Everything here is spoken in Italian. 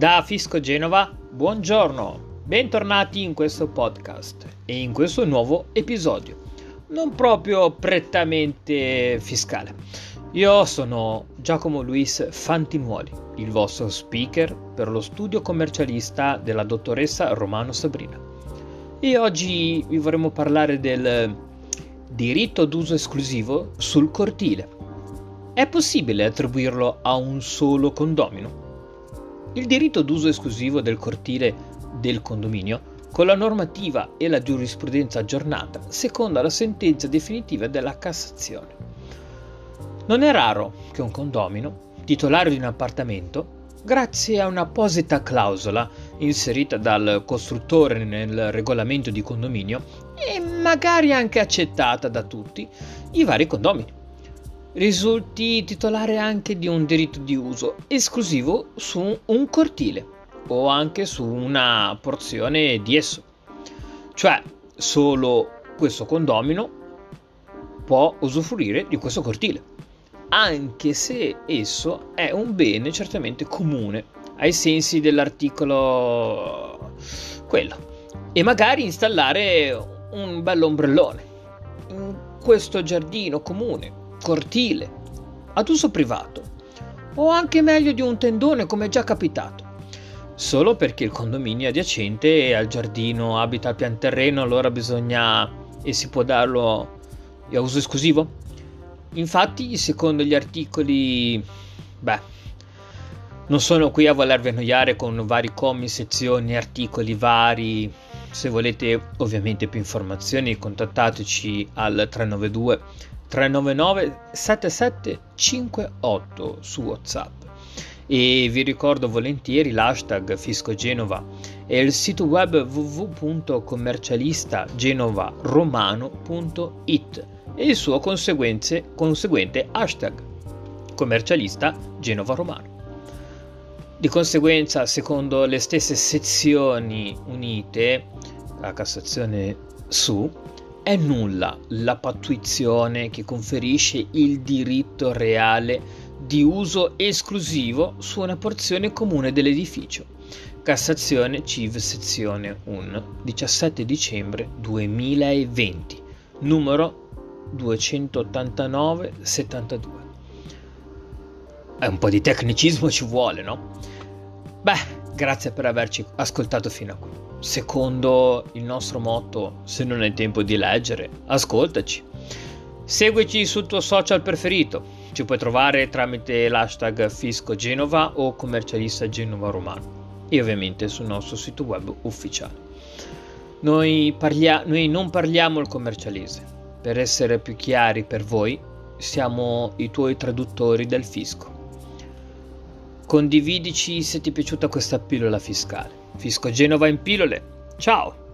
Da Fisco Genova, buongiorno, bentornati in questo podcast e in questo nuovo episodio, non proprio prettamente fiscale. Io sono Giacomo Luis Fantinuoli, il vostro speaker per lo studio commercialista della dottoressa Romano Sabrina. E oggi vi vorremmo parlare del diritto d'uso esclusivo sul cortile. È possibile attribuirlo a un solo condomino? Il diritto d'uso esclusivo del cortile del condominio con la normativa e la giurisprudenza aggiornata secondo la sentenza definitiva della Cassazione. Non è raro che un condomino, titolare di un appartamento, grazie a un'apposita clausola inserita dal costruttore nel regolamento di condominio e magari anche accettata da tutti i vari condomini risulti titolare anche di un diritto di uso esclusivo su un cortile o anche su una porzione di esso. Cioè, solo questo condomino può usufruire di questo cortile, anche se esso è un bene certamente comune ai sensi dell'articolo quello e magari installare un bel ombrellone in questo giardino comune cortile, ad uso privato, o anche meglio di un tendone come è già capitato. Solo perché il condominio adiacente al giardino abita al pian terreno, allora bisogna e si può darlo a uso esclusivo? Infatti, secondo gli articoli, beh, non sono qui a volervi annoiare con vari commi, sezioni, articoli vari. Se volete ovviamente più informazioni contattateci al 392 399 7758 su WhatsApp. E vi ricordo volentieri l'hashtag FiscoGenova e il sito web www.commercialistagenovaromano.it e il suo conseguente hashtag commercialista Genova Romano. Di conseguenza, secondo le stesse sezioni unite, la Cassazione su, è nulla la pattuizione che conferisce il diritto reale di uso esclusivo su una porzione comune dell'edificio. Cassazione CIV sezione 1, 17 dicembre 2020, numero 289-72. È un po' di tecnicismo ci vuole, no? Beh, grazie per averci ascoltato fino a qui. Secondo il nostro motto, se non hai tempo di leggere, ascoltaci. Seguici sul tuo social preferito. Ci puoi trovare tramite l'hashtag Fisco Genova o commercialista Genova Romano e ovviamente sul nostro sito web ufficiale. Noi, parlia- noi non parliamo il commercialese. Per essere più chiari per voi, siamo i tuoi traduttori del fisco. Condividici se ti è piaciuta questa pillola fiscale. Fisco Genova in pillole. Ciao!